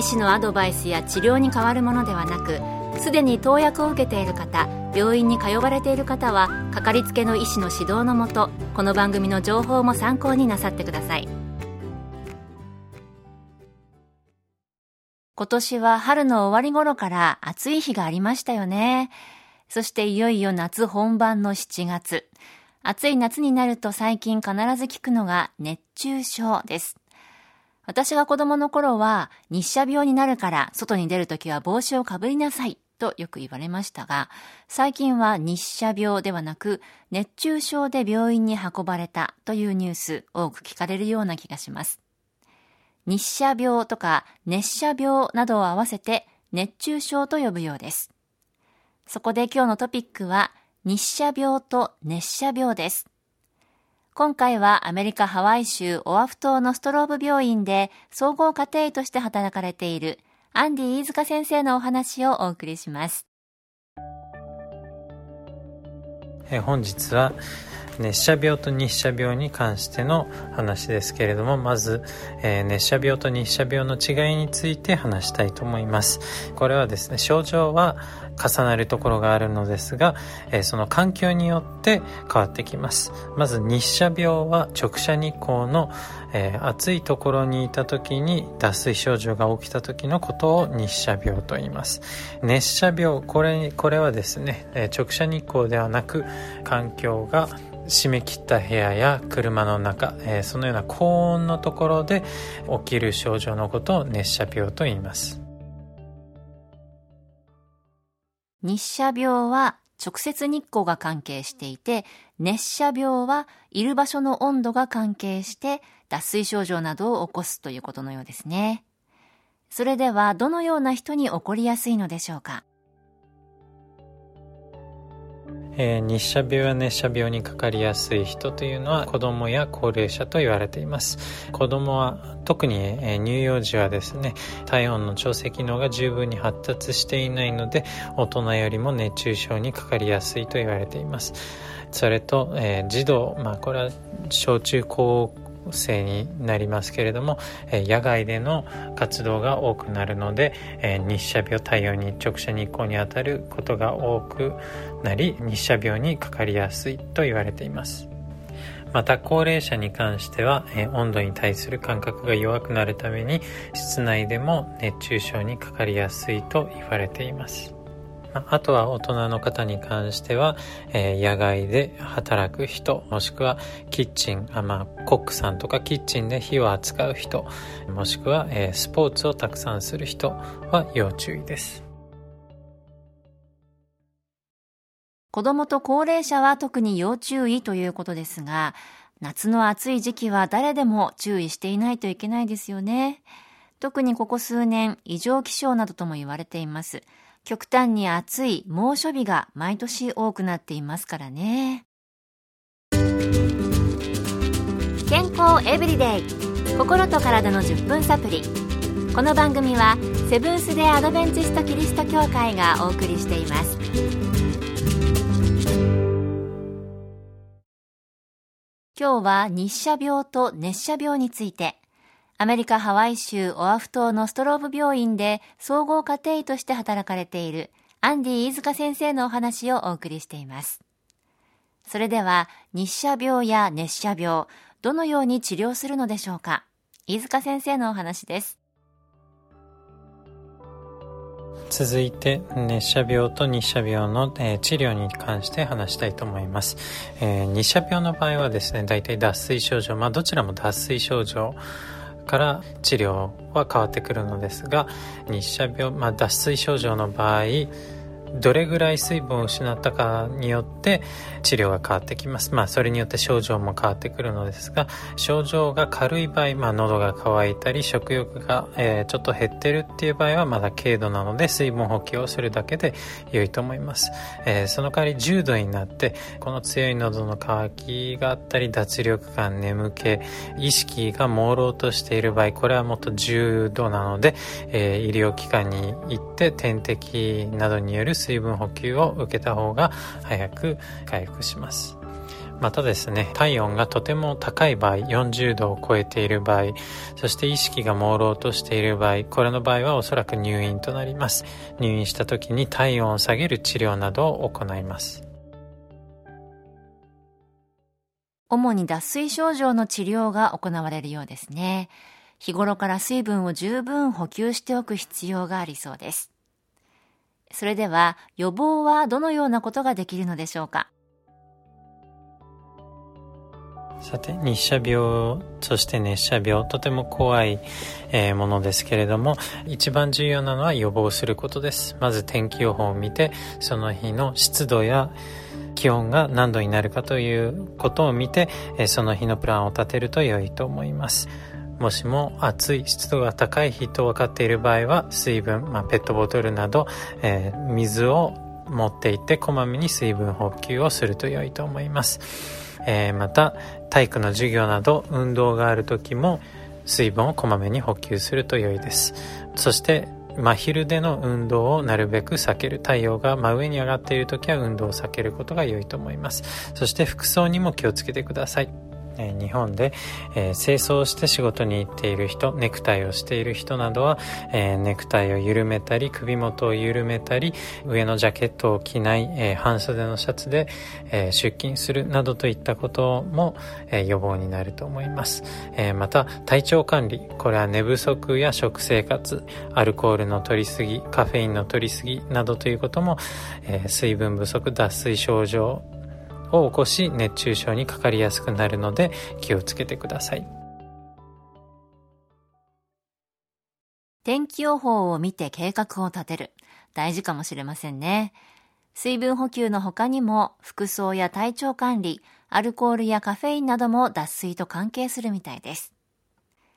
医師のアドバイスや治療に変わるものではなくすでに投薬を受けている方病院に通われている方はかかりつけの医師の指導のもとこの番組の情報も参考になさってください。今年は春の終わり頃から暑い日がありましたよね。そしていよいよ夏本番の7月。暑い夏になると最近必ず聞くのが熱中症です。私が子供の頃は日射病になるから外に出るときは帽子をかぶりなさいとよく言われましたが、最近は日射病ではなく熱中症で病院に運ばれたというニュース多く聞かれるような気がします。日射病とか熱射病などを合わせて熱中症と呼ぶようです。そこで今日のトピックは日射病と熱射病です。今回はアメリカハワイ州オアフ島のストローブ病院で総合家庭医として働かれているアンディ飯塚先生のお話をお送りします。え本日は熱射病と日射病に関しての話ですけれどもまず、えー、熱射病と日射病の違いについて話したいと思います。これはですね症状は重なるところがあるのですが、えー、その環境によって変わってきます。まず日射病は直射日光の、えー、暑いところにいた時に脱水症状が起きた時のことを日射病と言います。熱射病これこれはですねえ直射日光ではなく環境が閉め切った部屋や車の中、えー、そのような高温のところで起きる症状のことを熱射病と言います。日射病は直接日光が関係していて熱射病はいる場所の温度が関係して脱水症状などを起こすということのようですね。それではどのような人に起こりやすいのでしょうか？えー、日射病や熱射病にかかりやすい人というのは子供や高齢者と言われています。子供は特に、えー、乳幼児はですね体温の調整機能が十分に発達していないので大人よりも熱中症にかかりやすいと言われています。それと、えー、児童、まあ、これは小中高生になりますけれども、え野外での活動が多くなるので、え日射病太陽に直射日光に当たることが多くなり日射病にかかりやすいと言われています。また高齢者に関しては、え温度に対する感覚が弱くなるために室内でも熱中症にかかりやすいと言われています。あとは大人の方に関しては、えー、野外で働く人、もしくはキッチン、あまあ、コックさんとかキッチンで火を扱う人、もしくは、えー、スポーツをたくさんする人は要注意です。子供と高齢者は特に要注意ということですが、夏の暑い時期は誰でも注意していないといけないですよね。特にここ数年、異常気象などとも言われています。極端に暑い猛暑日が毎年多くなっていますからね。健康エブリデイ。心と体の10分サプリ。この番組はセブンス・デ・アドベンチスト・キリスト教会がお送りしています。今日は日射病と熱射病について。アメリカ・ハワイ州オアフ島のストローブ病院で総合家庭医として働かれているアンディ飯塚先生のお話をお送りしています。それでは日射病や熱射病、どのように治療するのでしょうか？飯塚先生のお話です。続いて熱射病と日射病の、えー、治療に関して話したいと思います、えー、日射病の場合はですね大体脱水症状まあどちらも脱水症状から治療は変わってくるのですが日射病、まあ、脱水症状の場合どれぐらい水分を失ったかによって治療が変わってきます。まあそれによって症状も変わってくるのですが症状が軽い場合、まあ、喉が渇いたり食欲が、えー、ちょっと減ってるっていう場合はまだ軽度なので水分補給をするだけで良いと思います、えー、その代わり重度になってこの強い喉の渇きがあったり脱力感眠気意識が朦朧としている場合これはもっと重度なので、えー、医療機関に行って点滴などによる水分補給を受けた方が早く回復しますまたですね、体温がとても高い場合、40度を超えている場合、そして意識が朦朧としている場合、これの場合はおそらく入院となります。入院した時に体温を下げる治療などを行います。主に脱水症状の治療が行われるようですね。日頃から水分を十分補給しておく必要がありそうです。それでは予防はどのようなことができるのでしょうか？さて日射病そして熱射病とても怖い、えー、ものですけれども一番重要なのは予防することです。まず天気予報を見てその日の湿度や気温が何度になるかということを見て、えー、その日のプランを立てると良いと思います。もしも暑い湿度が高い日と分かっている場合は水分、まあ、ペットボトルなど、えー、水を持っていってこまめに水分補給をすると良いと思います、えー、また体育の授業など運動がある時も水分をこまめに補給すると良いです。そして真昼での運動をなるべく避ける。太陽が真上に上がっている時は運動を避けることが良いと思います。そして服装にも気をつけてください。え日本で、えー、清掃して仕事に行っている人ネクタイをしている人などは、えー、ネクタイを緩めたり首元を緩めたり上のジャケットを着ない、えー、半袖のシャツで、え出勤するなどといったことも、え予防になると思います、えまた体調管理これは寝不足や食生活アルコールの取りすぎカフェインの取りすぎなどということも、え水分不足脱水症状を起こし熱中症にかかりやすくなるので気をつけてください。天気予報を見て計画を立てる。大事かもしれませんね。水分補給の他にも服装や体調管理アルコールやカフェインなども脱水と関係するみたいです。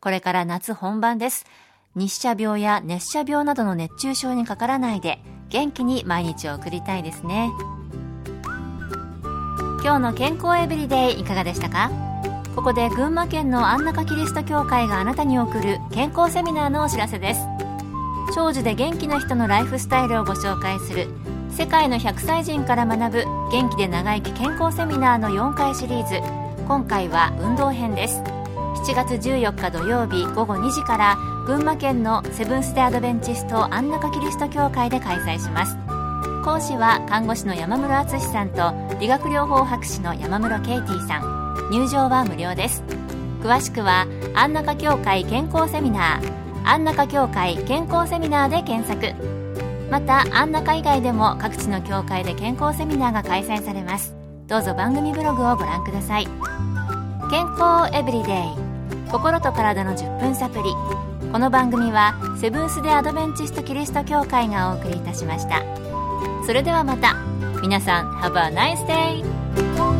これから夏本番です。日射病や熱射病などの熱中症にかからないで元気に毎日を送りたいですね。今日の健康エブリデイいかがでしたか？ここで群馬県の安中キリスト教会があなたに送る健康セミナーのお知らせです。長寿で元気な人のライフスタイルをご紹介する世界の100歳人から学ぶ元気で長生き健康セミナーの4回シリーズ。今回は運動編です。7月14日土曜日午後2時から群馬県のセブンス・デ・アドベンチスト安中キリスト教会で開催します。講師は看護師の山室敦さんと理学療法博士の山室ケイティさん。入場は無料です。詳しくは安中協会健康セミナー。安中協会健康セミナーで検索。また安中以外でも各地の協会で健康セミナーが開催されます。どうぞ番組ブログをご覧ください。健康エブリデイ。心と体の10分サプリこの番組はセブンス・デ・アドベンチスト・キリスト教会がお送りいたしました。それではまた皆さん Have a nice day!